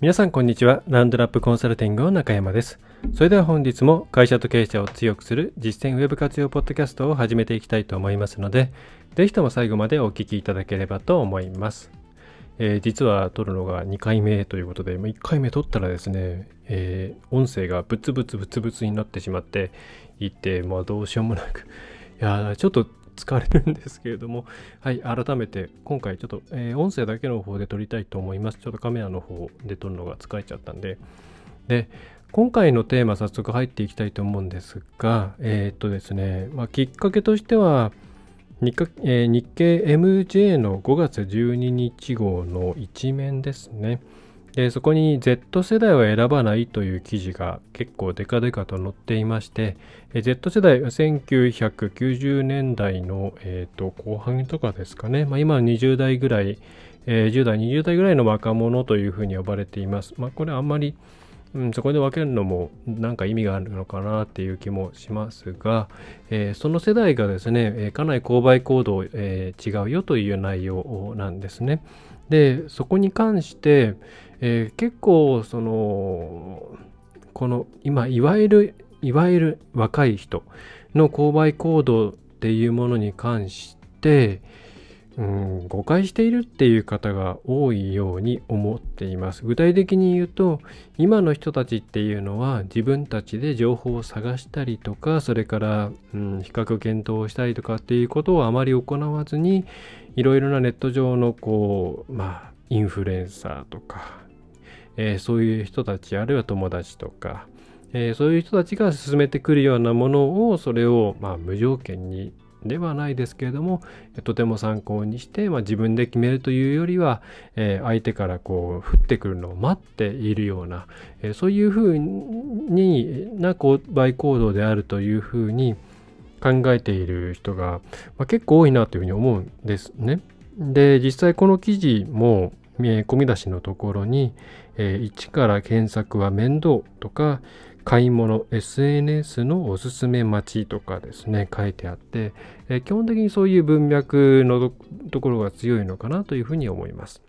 皆さんこんにちは。ランドラップコンサルティングの中山です。それでは本日も会社と経営者を強くする実践ウェブ活用ポッドキャストを始めていきたいと思いますので、ぜひとも最後までお聞きいただければと思います。えー、実は撮るのが2回目ということで、1回目撮ったらですね、えー、音声がブツブツブツブツになってしまっていて、まあどうしようもなく、いやちょっと疲れるんですけれども、はい、改めて今回ちょっと、えー、音声だけの方で撮りたいと思います。ちょっとカメラの方で撮るのが疲れちゃったんで。で、今回のテーマ早速入っていきたいと思うんですが、えー、っとですね、まあ、きっかけとしては、日経,、えー、日経 MJ の5月12日号の一面ですね。でそこに Z 世代は選ばないという記事が結構デカデカと載っていまして、Z 世代1990年代の、えーと、後半とかですかね、まあ、今20代ぐらい、えー、10代、20代ぐらいの若者というふうに呼ばれています。まあ、これあんまり、うん、そこで分けるのもなんか意味があるのかなっていう気もしますが、えー、その世代がですね、え、かなり購買行動、えー、違うよという内容なんですね。で、そこに関して、えー、結構そのこの今いわゆるいわゆる若い人の購買行動っていうものに関して、うん、誤解しているっていう方が多いように思っています。具体的に言うと今の人たちっていうのは自分たちで情報を探したりとかそれから、うん、比較検討をしたりとかっていうことをあまり行わずにいろいろなネット上のこうまあインフルエンサーとかえー、そういう人たちあるいは友達とか、えー、そういう人たちが進めてくるようなものをそれを、まあ、無条件にではないですけれどもとても参考にして、まあ、自分で決めるというよりは、えー、相手からこう降ってくるのを待っているような、えー、そういうふうにな購買行動であるというふうに考えている人が、まあ、結構多いなというふうに思うんですね。で実際この記事も込み出しのところに、えー、1から検索は面倒とか買い物 SNS のおすすめ待ちとかですね書いてあって、えー、基本的にそういう文脈のところが強いのかなというふうに思います。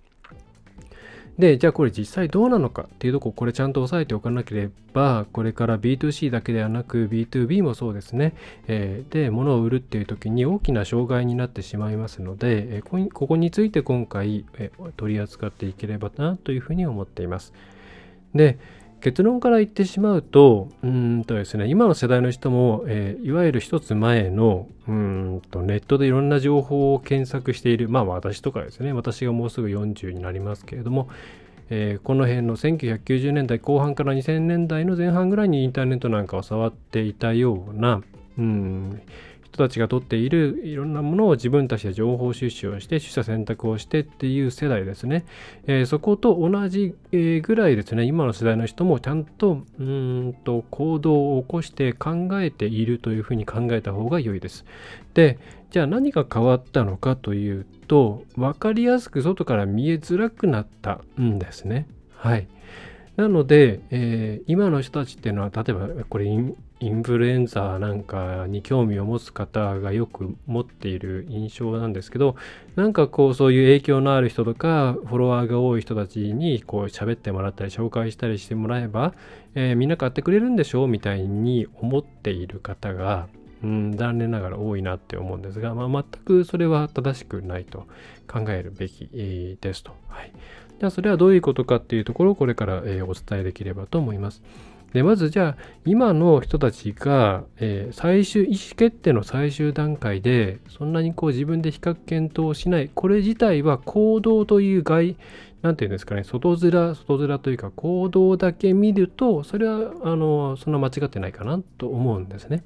で、じゃあこれ実際どうなのかっていうとこ、これちゃんと押さえておかなければ、これから B2C だけではなく B2B もそうですね。えー、で、物を売るっていう時に大きな障害になってしまいますので、えー、ここについて今回、えー、取り扱っていければなというふうに思っています。で、結論から言ってしまうと、うんとですね、今の世代の人も、えー、いわゆる一つ前のうんとネットでいろんな情報を検索している、まあ私とかですね、私がもうすぐ40になりますけれども、えー、この辺の1990年代後半から2000年代の前半ぐらいにインターネットなんかを触っていたような、うん人たちが取っているいろんなものを自分たちで情報収集をして取捨選択をしてっていう世代ですね、えー、そこと同じ、ぐらいですね。今の世代の人もちゃんとうんと行動を起こして考えているというふうに考えた方が良いです。でじゃあ何が変わったのかというと分かりやすく外から見えづらくなったんですね。はい。なので、えー、今の人たちっていうのは例えばこれインフルエンザなんかに興味を持つ方がよく持っている印象なんですけどなんかこうそういう影響のある人とかフォロワーが多い人たちにこう喋ってもらったり紹介したりしてもらえば、えー、みんな買ってくれるんでしょうみたいに思っている方がうん、残念ながら多いなって思うんですが、まあ、全くそれは正しくないと考えるべき、ですと。はい、ではそれはどういうことかっていうところをこれから、え、お伝えできればと思います。でまずじゃあ今の人たちが、えー、最終意思決定の最終段階でそんなにこう自分で比較検討しないこれ自体は行動という外なんていうんですかね外面外面というか行動だけ見るとそれはあのそんな間違ってないかなと思うんですね。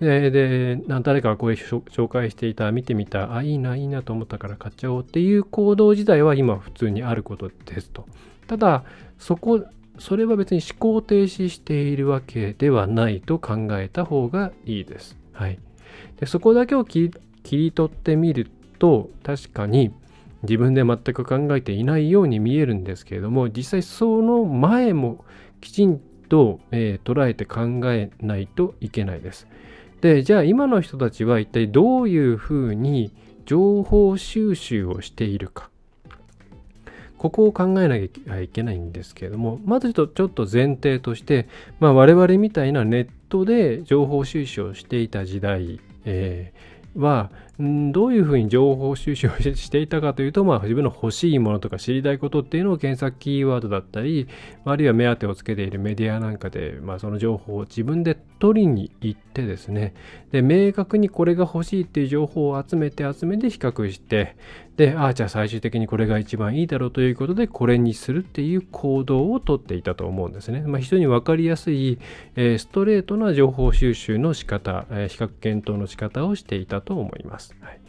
でで誰かがこういう紹介していた見てみたあいいないいなと思ったから買っちゃおうっていう行動自体は今普通にあることですと。ただそこそれは別に思考停止しているわけではないと考えた方がいいです。はい、でそこだけを切り取ってみると確かに自分で全く考えていないように見えるんですけれども実際その前もきちんと、えー、捉えて考えないといけないです。でじゃあ今の人たちは一体どういうふうに情報収集をしているかここを考えなきゃいけないんですけれどもまずちょっと前提として、まあ、我々みたいなネットで情報収集をしていた時代、えー、はどういうふうに情報収集をしていたかというと、まあ、自分の欲しいものとか知りたいことっていうのを検索キーワードだったり、あるいは目当てをつけているメディアなんかで、まあ、その情報を自分で取りに行ってですね、で、明確にこれが欲しいっていう情報を集めて集めて比較して、で、ああ、じゃあ最終的にこれが一番いいだろうということで、これにするっていう行動をとっていたと思うんですね。まあ、非常に分かりやすい、えー、ストレートな情報収集の仕方、えー、比較検討の仕方をしていたと思います。。はい、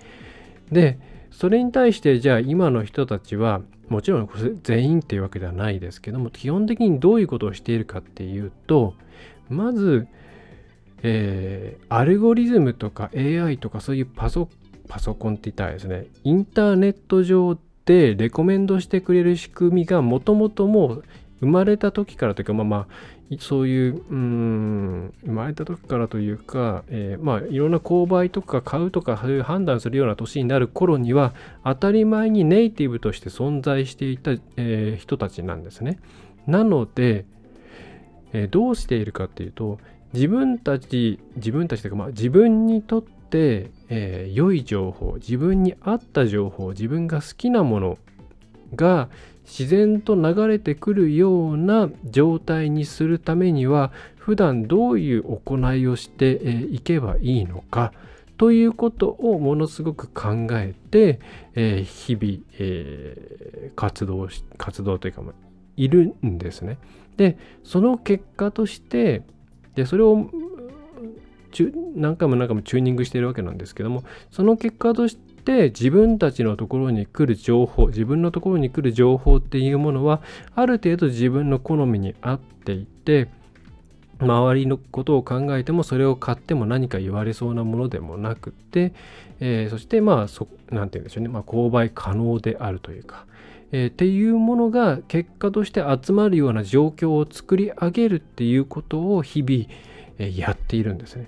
でそれに対してじゃあ今の人たちはもちろん全員っていうわけではないですけども基本的にどういうことをしているかっていうとまず、えー、アルゴリズムとか AI とかそういうパソパソコンって言ったらですねインターネット上でレコメンドしてくれる仕組みがもともともう生まれた時からというかまあまあそういう、うん、生まれた時からというか、えー、まあ、いろんな購買とか買うとかそういう判断するような年になる頃には、当たり前にネイティブとして存在していた、えー、人たちなんですね。なので、えー、どうしているかっていうと、自分たち、自分たちというか、まあ、自分にとって、えー、良い情報、自分に合った情報、自分が好きなものが自然と流れてくるような状態にするためには普段どういう行いをしていけばいいのかということをものすごく考えて、え日々、え活動し活動というか、まいるんですね。でその結果としてでそれを何回も何回もチューニングしているわけなんですけどもその結果として自分たちのところに来る情報自分のところに来る情報っていうものはある程度自分の好みに合っていて周りのことを考えてもそれを買っても何か言われそうなものでもなくて、えー、そしてまあそなんて言うんでしょうね、まあ、購買可能であるというか、えー、っていうものが結果として集まるような状況を作り上げるっていうことを日々、えー、やっているんですね。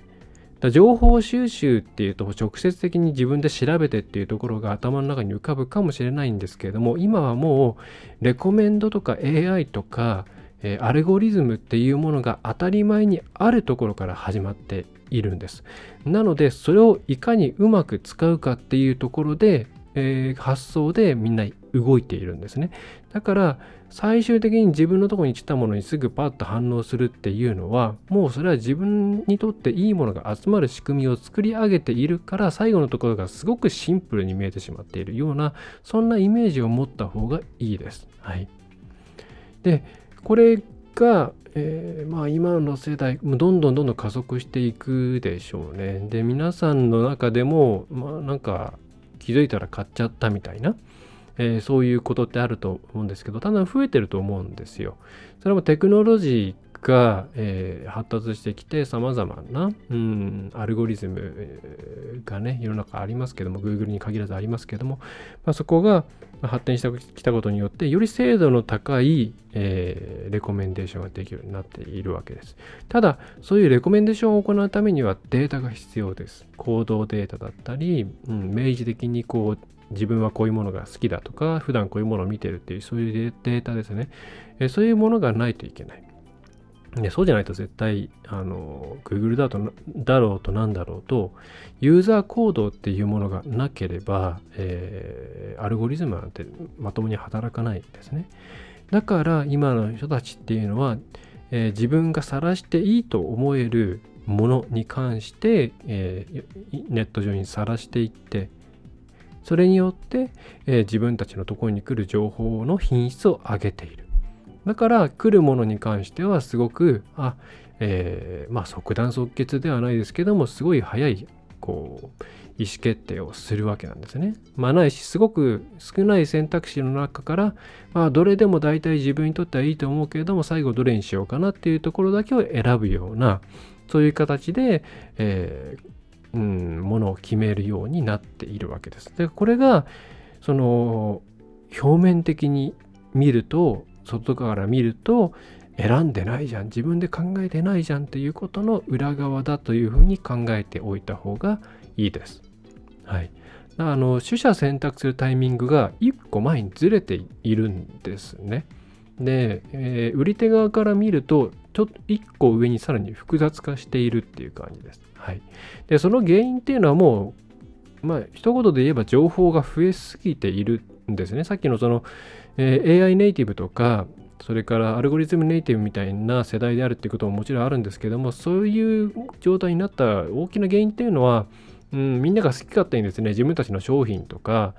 だ情報収集っていうと直接的に自分で調べてっていうところが頭の中に浮かぶかもしれないんですけれども今はもうレコメンドとか AI とか、えー、アルゴリズムっていうものが当たり前にあるところから始まっているんですなのでそれをいかにうまく使うかっていうところで、えー、発想でみんな動いているんですねだから最終的に自分のとこに来たものにすぐパッと反応するっていうのはもうそれは自分にとっていいものが集まる仕組みを作り上げているから最後のところがすごくシンプルに見えてしまっているようなそんなイメージを持った方がいいです。はい、でこれが、えー、まあ今の世代どんどんどんどん加速していくでしょうね。で皆さんの中でもまあなんか気づいたら買っちゃったみたいな。えー、そういうことってあると思うんですけど、だんだん増えてると思うんですよ。それもテクノロジーが、えー、発達してきて様々な、うん、アルゴリズムがね、世の中ありますけども、Google に限らずありますけども、まあ、そこが発展してきたことによって、より精度の高い、えー、レコメンデーションができるようになっているわけです。ただ、そういうレコメンデーションを行うためにはデータが必要です。行動データだったり、うん、明示的にこう、自分はこういうものが好きだとか、普段こういうものを見てるっていう、そういうデータですね。えそういうものがないといけない。ね、そうじゃないと絶対、あの、Google だとだろうとなんだろうと、ユーザーコードっていうものがなければ、えー、アルゴリズムなんてまともに働かないんですね。だから今の人たちっていうのは、えー、自分が晒していいと思えるものに関して、えー、ネット上に晒していって、それによって、えー、自分たちのところに来る情報の品質を上げている。だから来るものに関してはすごく、あ、えー、まあ即断即決ではないですけども、すごい早いこう意思決定をするわけなんですね。まあないしすごく少ない選択肢の中から、まあ、どれでも大体自分にとってはいいと思うけれども最後どれにしようかなっていうところだけを選ぶようなそういう形で、えー、うん、ものを決めるようになっているわけです。でこれがその表面的に見ると外側から見ると選んでないじゃん自分で考えてないじゃんっていうことの裏側だというふうに考えておいた方がいいです。はい。あの取捨選択するタイミングが1個前にずれているんですね。で、えー、売り手側から見るとちょっと1個上にさらに複雑化しているっていう感じです。はい。で、その原因っていうのはもう、まあ、一言で言えば情報が増えすぎているんですね。さっきのその、えー、AI ネイティブとか、それからアルゴリズムネイティブみたいな世代であるっていうことももちろんあるんですけども、そういう状態になった大きな原因っていうのは、うん、みんなが好き勝手にですね、自分たちの商品とか、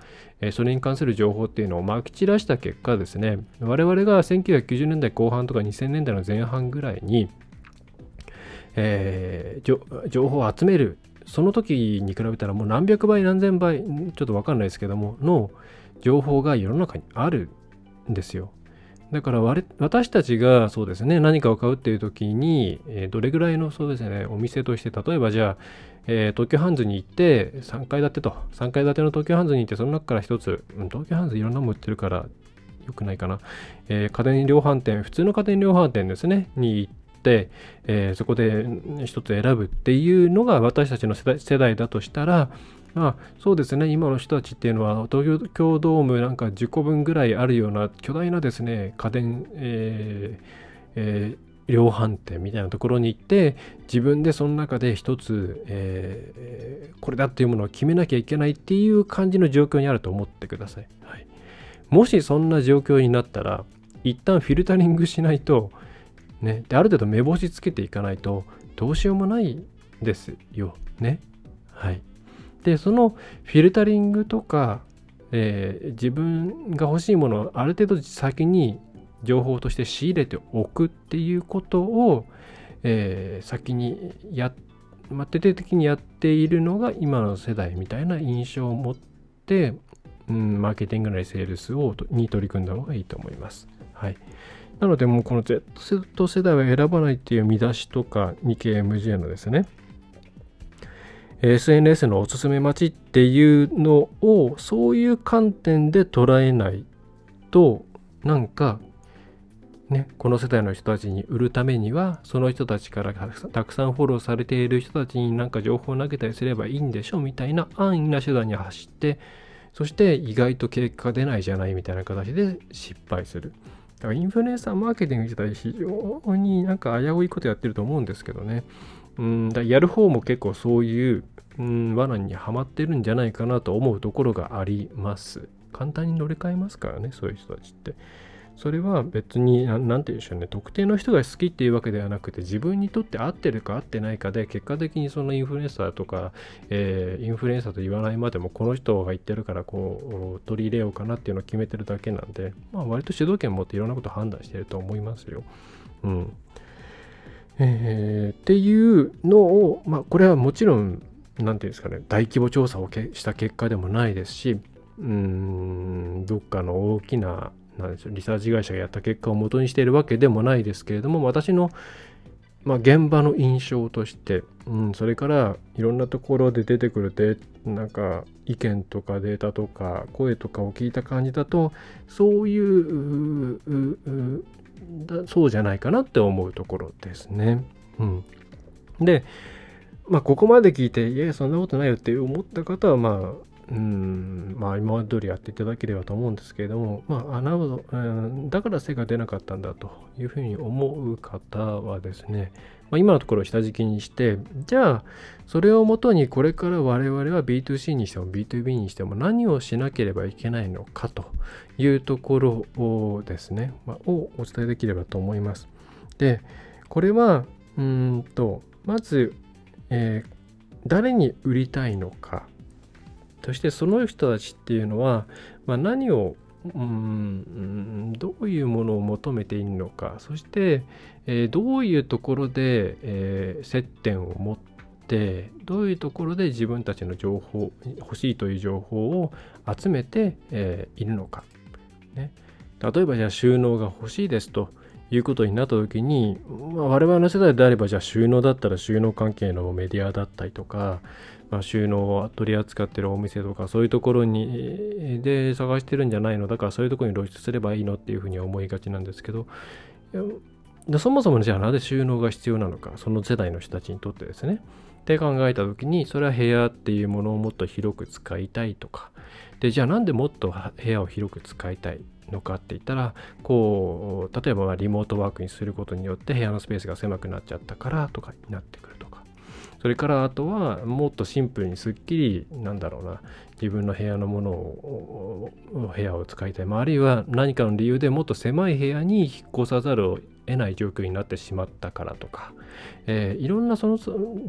それに関する情報っていうのをまき散らした結果ですね、我々が1990年代後半とか2000年代の前半ぐらいに、えー、情報を集める、その時に比べたらもう何百倍何千倍、ちょっとわかんないですけども、の情報が世の中にあるんですよ。だから私たちがそうですね、何かを買うっていう時に、えー、どれぐらいのそうですね、お店として、例えばじゃあ、えー、東京ハンズに行って、3階建てと、3階建ての東京ハンズに行って、その中から一つ、うん、東京ハンズいろんなもの売ってるから、よくないかな、えー、家電量販店、普通の家電量販店ですね、に行って、え、そこで一つ選ぶっていうのが私たちの世代だとしたら、まあ、そうですね、今の人たちっていうのは、東京ドームなんか10個分ぐらいあるような巨大なですね、家電、えーえー、量販店みたいなところに行って、自分でその中で一つ、えー、これだっていうものを決めなきゃいけないっていう感じの状況にあると思ってください。はい、もしそんな状況になったら、一旦フィルタリングしないと、ね、である程度目星つけていかないと、どうしようもないですよ。ね。はい。でそのフィルタリングとか、えー、自分が欲しいものをある程度先に情報として仕入れておくっていうことを、えー、先にやまあ、徹底的にやっているのが今の世代みたいな印象を持って、うん、マーケティングなりセールスをに取り組んだ方がいいと思います。はい。なので、もうこの Z 世代は選ばないっていう見出しとか、日経 MGA のですね、SNS のおすすめ待ちっていうのをそういう観点で捉えないとなんかねこの世代の人たちに売るためにはその人たちからたくさんフォローされている人たちになんか情報を投げたりすればいいんでしょみたいな安易な手段に走ってそして意外と結果出ないじゃないみたいな形で失敗する。だからインフルエンサーマーケティング自体非常になんか危ういことやってると思うんですけどね。うんだやる方も結構そういううん罠にはまってるんじゃないかなと思うところがあります。簡単に乗り換えますからね、そういう人たちって。それは別に、何て言うんでしょうね、特定の人が好きっていうわけではなくて、自分にとって合ってるか合ってないかで、結果的にそのインフルエンサーとか、えー、インフルエンサーと言わないまでも、この人が言ってるから、こう、取り入れようかなっていうのを決めてるだけなんで、まあ、割と主導権持っていろんなこと判断してると思いますよ。うん。えー、っていうのを、まあ、これはもちろん、何ていうんですかね、大規模調査をした結果でもないですし、うん、どっかの大きな、なんでしょう、リサーチ会社がやった結果を元にしているわけでもないですけれども、私の、まあ、現場の印象として、うん、それからいろんなところで出てくるでなんか意見とかデータとか声とかを聞いた感じだとそういうそうじゃないかなって思うところですね。うん、でまあ、ここまで聞いて、いや、そんなことないよって思った方は、まあ、うん、まあ、今まで通りやっていただければと思うんですけれども、まあ、なるほど、だから背が出なかったんだというふうに思う方はですね、まあ、今のところ下敷きにして、じゃあ、それをもとにこれから我々は B2C にしても B2B にしても何をしなければいけないのかというところをですね、まあ、をお伝えできればと思います。で、これは、うんと、まずえー、誰に売りたいのか。そしてその人たちっていうのは、まあ、何をうんどういうものを求めているのか。そして、えー、どういうところで、えー、接点を持って、どういうところで自分たちの情報欲しいという情報を集めて、えー、いるのか、ね、例えばじゃあ収納が欲しいですと。いうことになった時に、まあ、我々の世代であればじゃあ収納だったら収納関係のメディアだったりとか、まあ、収納を取り扱ってるお店とかそういうところにで探してるんじゃないの？だからそういうところに露出すればいいのっていうふうに思いがちなんですけどそもそもじゃあなぜ収納が必要なのかその世代の人たちにとってですね。って考えた時にそれは部屋っていうものをもっと広く使いたいとか。でじゃあなんでもっと部屋を広く使いたいのかって言ったらこう例えばリモートワークにすることによって部屋のスペースが狭くなっちゃったからとかになってくるとか。それからあとはもっとシンプルにすっきりなんだろうな自分の部屋のものを部屋を使いたい、まあ、あるいは何かの理由でもっと狭い部屋に引っ越さざるを得ない状況になってしまったからとか、えー、いろんなその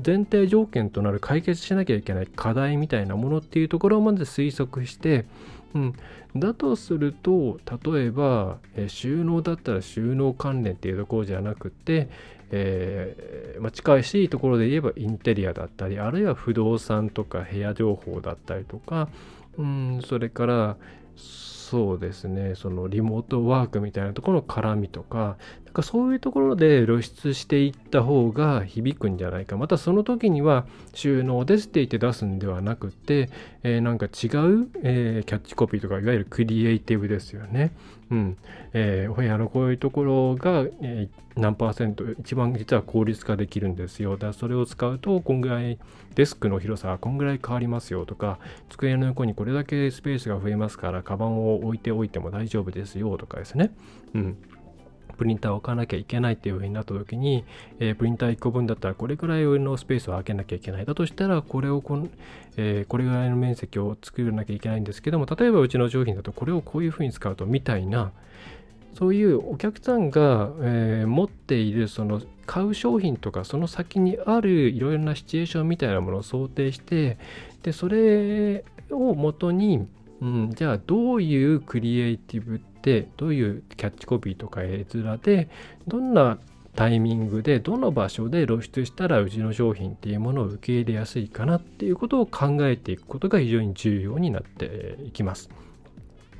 前提条件となる解決しなきゃいけない課題みたいなものっていうところまで推測して、うん、だとすると例えば、えー、収納だったら収納関連っていうところじゃなくて、えー、まあ、近いしいところで言えばインテリアだったりあるいは不動産とか部屋情報だったりとか、うん、それからそうですねそのリモートワークみたいなところの絡みとかかそういうところで露出していった方が響くんじゃないか。またその時には収納ですって言って出すんではなくて、えー、なんか違う、えー、キャッチコピーとかいわゆるクリエイティブですよね。うん。えー、お部屋のこういうところが、えー、何パーセント一番実は効率化できるんですよ。だからそれを使うとこんぐらいデスクの広さはこんぐらい変わりますよとか机の横にこれだけスペースが増えますからカバンを置いておいても大丈夫ですよとかですね、うん、プリンターを置かなきゃいけないっていう風になった時に、えー、プリンター1個分だったらこれくらいのスペースを空けなきゃいけないだとしたらこれをこの、えー、これぐらいの面積を作らなきゃいけないんですけども例えばうちの商品だとこれをこういう風に使うとみたいなそういうお客さんが、えー、持っているその買う商品とかその先にあるいろいろなシチュエーションみたいなものを想定してでそれをもとに、うん、じゃあどういうクリエイティブってどういうキャッチコピーとか絵面でどんなタイミングでどの場所で露出したらうちの商品っていうものを受け入れやすいかなっていうことを考えていくことが非常に重要になっていきます。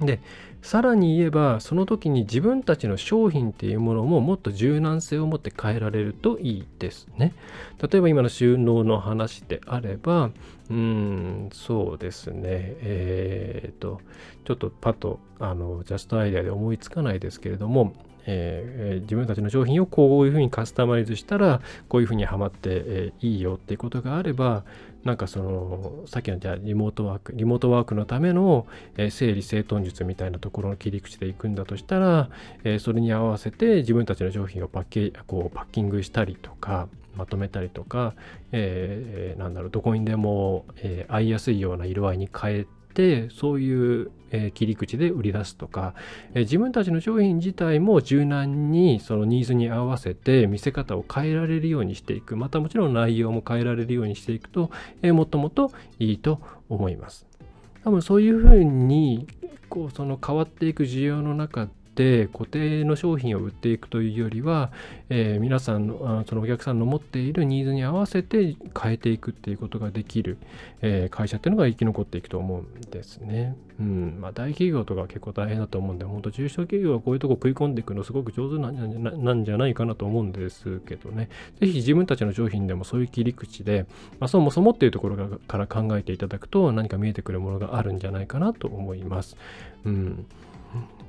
でさらに言えばその時に自分たちの商品っていうものももっと柔軟性を持って変えられるといいですね。例えば今の収納の話であればうんそうですねえっ、とちょっとパッとあのジャストアイデアで思いつかないですけれどもえー、自分たちの商品をこういうふうにカスタマイズしたらこういうふうにはまって、えー、いいよっていうことがあればなんかそのさっきのじゃあリモートワークリモートワークのための、えー、整理整頓術みたいなところの切り口でいくんだとしたら、えー、それに合わせて自分たちの商品をパッケこうパッキングしたりとかまとめたりとか、えー、なんだろうどこにでも、えー、合いやすいような色合いに変えてそういう、えー、切り口で売り出すとか、えー、自分たちの商品自体も柔軟にそのニーズに合わせて見せ方を変えられるようにしていくまたもちろん内容も変えられるようにしていくと、えー、もっともっといいと思います。多分そういうふうにこうその変わっていく需要の中って固定の商品を売っていくというよりは、えー、皆さんのそのお客さんの持っているニーズに合わせて変えていくっていうことができる、えー、会社っていうのが生き残っていくと思うんですね。うんまあ、大企業とか結構大変だと思うんで本当中小企業はこういうとこ食い込んでいくのすごく上手なんじゃないかなと思うんですけどね是非自分たちの商品でもそういう切り口で、まあ、そもそもっていうところから考えていただくと何か見えてくるものがあるんじゃないかなと思います。うん、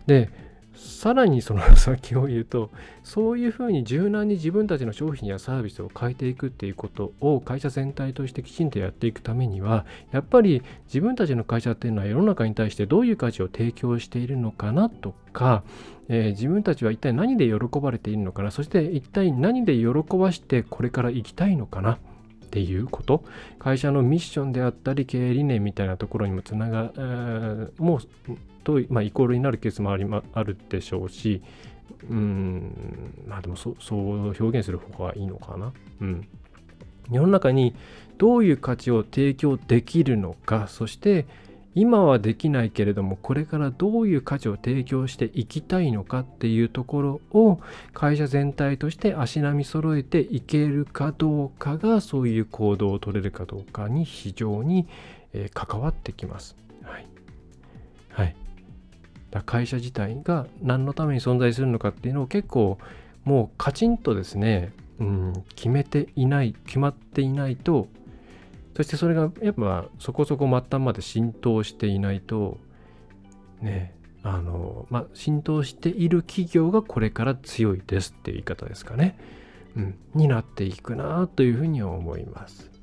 でさらにその先を言うとそういうふうに柔軟に自分たちの商品やサービスを変えていくっていうことを会社全体としてきちんとやっていくためにはやっぱり自分たちの会社っていうのは世の中に対してどういう価値を提供しているのかなとか、えー、自分たちは一体何で喜ばれているのかなそして一体何で喜ばしてこれから行きたいのかなっていうこと。会社のミッションであったり経営理念みたいなところにもつなが、えー、もうと、まあ、イコールになるケースもあり、まあるでしょうしうんまあでもそそう表現する方がいいのかな。うん世の中にどういう価値を提供できるのかそして今はできないけれどもこれからどういう価値を提供していきたいのかっていうところを会社全体として足並み揃えていけるかどうかがそういう行動を取れるかどうかに非常に、え関わってきます。はい。はい。会社自体が何のために存在するのかっていうのを結構もうカチンとですね、うん、決めていない決まっていないとそしてそれがやっぱそこそこ末端まで浸透していないとねあのまあ浸透している企業がこれから強いですっていう言い方ですかね、うん、になっていくなというふうに思います。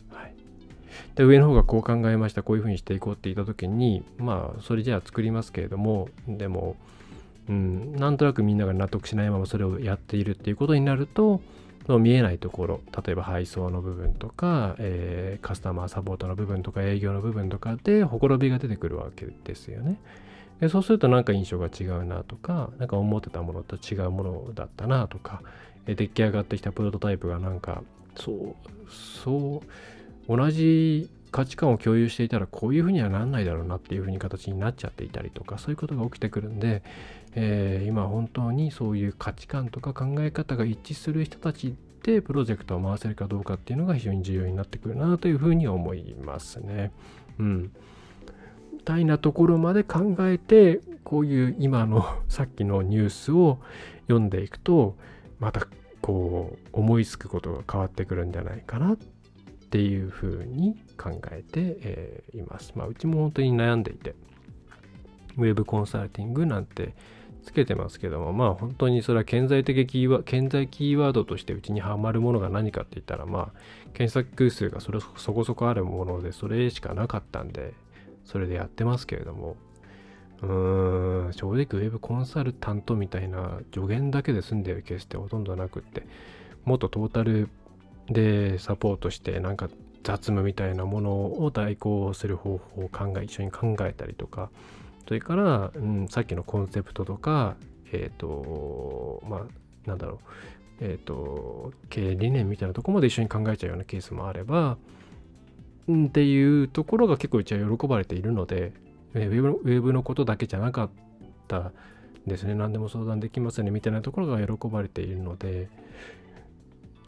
で上の方がこう考えましたこういうふうにしていこうって言った時にまあそれじゃあ作りますけれどもでも、うん、なんとなくみんなが納得しないままそれをやっているっていうことになるとの見えないところ例えば配送の部分とか、えー、カスタマーサポートの部分とか営業の部分とかでほころびが出てくるわけですよね。でそうするとなんか印象が違うなとか何か思ってたものと違うものだったなとか出来上がってきたプロトタイプがなんかそうそう同じ価値観を共有していたらこういうふうにはなんないだろうなっていうふうに形になっちゃっていたりとかそういうことが起きてくるんでえー、今本当にそういう価値観とか考え方が一致する人たちでプロジェクトを回せるかどうかっていうのが非常に重要になってくるなというふうに思いますね。うん。みたいなところまで考えてこういう今のさっきのニュースを読んでいくとまたこう思いつくことが変わってくるんじゃないかなっていうふうに考えて、えー、います。まあうちも本当に悩んでいてウェブコンサルティングなんてつけてますけども、まあ本当にそれは顕在的キーワ顕在キーワードとしてうちにはまるものが何かって言ったら、まあ検索数がそれそこそこあるもので、それしかなかったんで、それでやってますけれども、うーん、正直ウェブコンサルタントみたいな助言だけで済んでるケースってほとんどなくって、もっとトータルでサポートして、なんか雑務みたいなものを代行する方法を考え、一緒に考えたりとか、それから、うん、さっきのコンセプトとか、えっ、ー、と、まあ、なんだろう、えっ、ー、と、経営理念みたいなとこまで一緒に考えちゃうようなケースもあれば、ん、っていうところが結構うちは喜ばれているので、ウェブウェブのことだけじゃなかったですね。何でも相談できますね、みたいなところが喜ばれているので、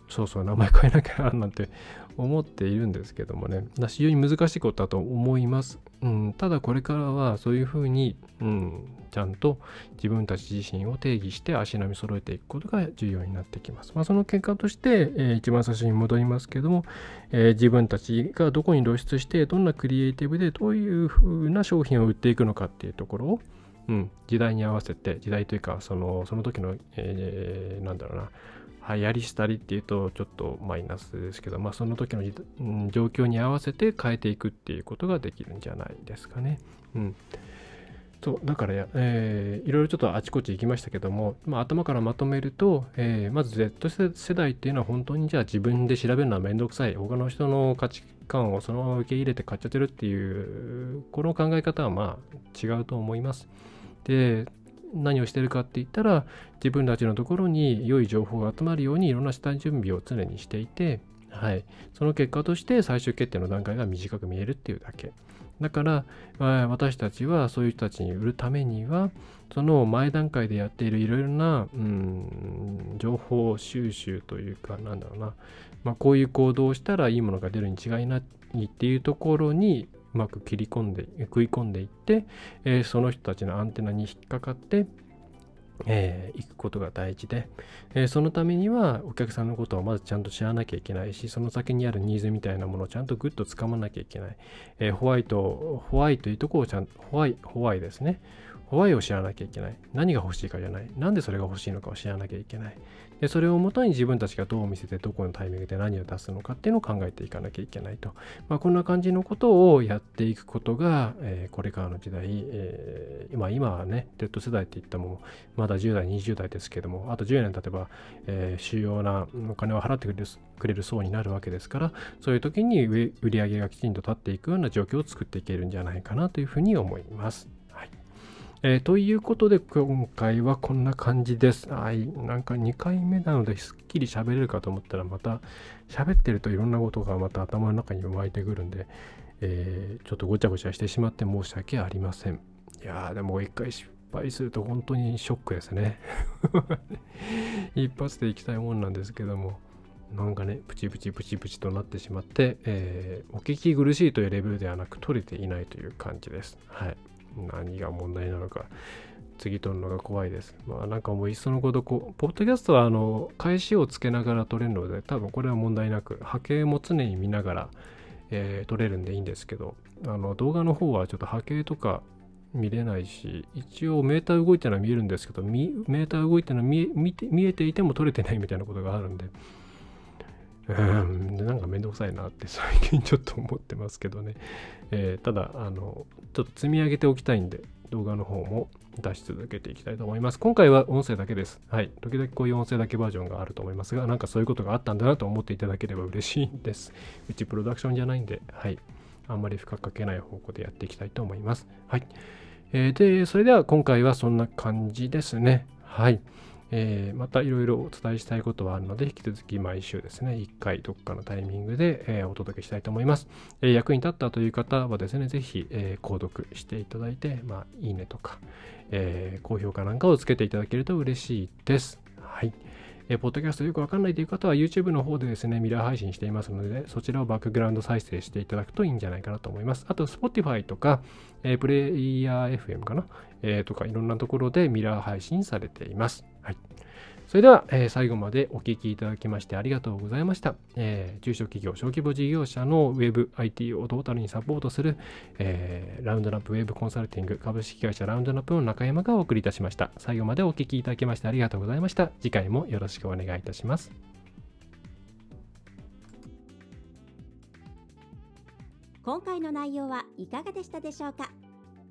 そうそう、名前変えなきゃなんて思っているんですけどもね、非常に難しいことだと思います。うん、ただこれからはそういうふうに、うん、ちゃんと自分たち自身を定義して足並み揃えていくことが重要になってきます。まあ、その結果として、えー、一番最初に戻りますけども、えー、自分たちがどこに露出して、どんなクリエイティブでどういうふうな商品を売っていくのかっていうところを、うん、時代に合わせて、時代というか、そのその時の、えー、なんだろうな、流行りしたりっていうとちょっとマイナスですけど、まあ、その時の、状況に合わせて変えていくっていうことができるんじゃないですかね。うん。そうだから、えー、いろいろちょっとあちこち行きましたけども、まあ、頭からまとめると、えー、まず Z 世代っていうのは本当にじゃあ自分で調べるのはめんどくさい他の人の価値観をそのまま受け入れて買っちゃってるっていうこの考え方はまあ違うと思います。で何をしてるかって言ったら自分たちのところに良い情報が集まるようにいろんな下準備を常にしていて、はい、その結果として最終決定の段階が短く見えるっていうだけ。だから、私たちはそういう人たちに売るためにはその前段階でやっているいろいろな、うん、情報収集というかなんだろうな、まあ、こういう行動をしたらいいものが出るに違いないっていうところにうまく切り込んで食い込んでいって、えー、その人たちのアンテナに引っかかってえー、行くことが大事で、えー、そのためにはお客さんのことをまずちゃんと知らなきゃいけないしその先にあるニーズみたいなものをちゃんとグッとつかまなきゃいけない、えー、ホワイトホワイトというとこをちゃんとホワイホワイですね。ホワイを知らなきゃいけない。何が欲しいかじゃない。なんでそれが欲しいのかを知らなきゃいけない。でそれをもとに自分たちがどう見せてどこのタイミングで何を出すのかっていうのを考えていかなきゃいけないと、まあ、こんな感じのことをやっていくことが、えー、これからの時代、えー、今今はね Z 世代って言ったもまだ10代20代ですけどもあと10年経てば、えー、主要なお金を払ってくれるくれる層になるわけですからそういう時に売り上げがきちんと立っていくような状況を作っていけるんじゃないかなというふうに思います。えー、ということで今回はこんな感じです。はい。なんか2回目なのですっきり喋れるかと思ったらまた喋ってるといろんなことがまた頭の中に湧いてくるんで、えー、ちょっとごちゃごちゃしてしまって申し訳ありません。いやーでも一回失敗すると本当にショックですね。一発でいきたいもんなんですけども。なんかね、プチプチプチプチとなってしまって、えー、お聞き苦しいというレベルではなく取れていないという感じです。はい。何が問題なのか。次取るのが怖いです。まあなんかもういっそのことこう、ポッドキャストはあの、返しをつけながら撮れるので、多分これは問題なく、波形も常に見ながら、えー、撮れるんでいいんですけど、あの動画の方はちょっと波形とか見れないし、一応メーター動いてるのは見えるんですけど、メーター動いてるのは見見えていても撮れてないみたいなことがあるんで、うん、なんかめんどくさいなって最近ちょっと思ってますけどね。えー、ただ、あの、ちょっと積み上げておきたいんで、動画の方も出し続けていきたいと思います。今回は音声だけです。はい。時々こういう音声だけバージョンがあると思いますが、なんかそういうことがあったんだなと思っていただければ嬉しいです。うちプロダクションじゃないんで、はい。あんまり負荷かけない方向でやっていきたいと思います。はい。えー、で、それでは今回はそんな感じですね。はい。えー、またいろいろお伝えしたいことはあるので、引き続き毎週ですね、1回どっかのタイミングで、えー、お届けしたいと思います。えー、役に立ったという方はですね、ぜひ、え購読していただいて、まあ、いいねとか、え高評価なんかをつけていただけると嬉しいです。はい。えー、ポッドキャストよくわかんないという方は YouTube の方でですね、ミラー配信していますので、そちらをバックグラウンド再生していただくといいんじゃないかなと思います。あと、Spotify とか、えー、プレイヤー FM かな、えー、とか、いろんなところでミラー配信されています。それでは、えー、最後までお聞きいただきましてありがとうございました。えー、中小企業、小規模事業者の Web、IT をトータルにサポートする、えー、ラウンドナップウェブコンサルティング株式会社ラウンドナップの中山がお送りいたしました。最後までお聞きいただきましてありがとうございました。次回もよろしくお願いいたします。今回の内容はいかがでしたでしょうか？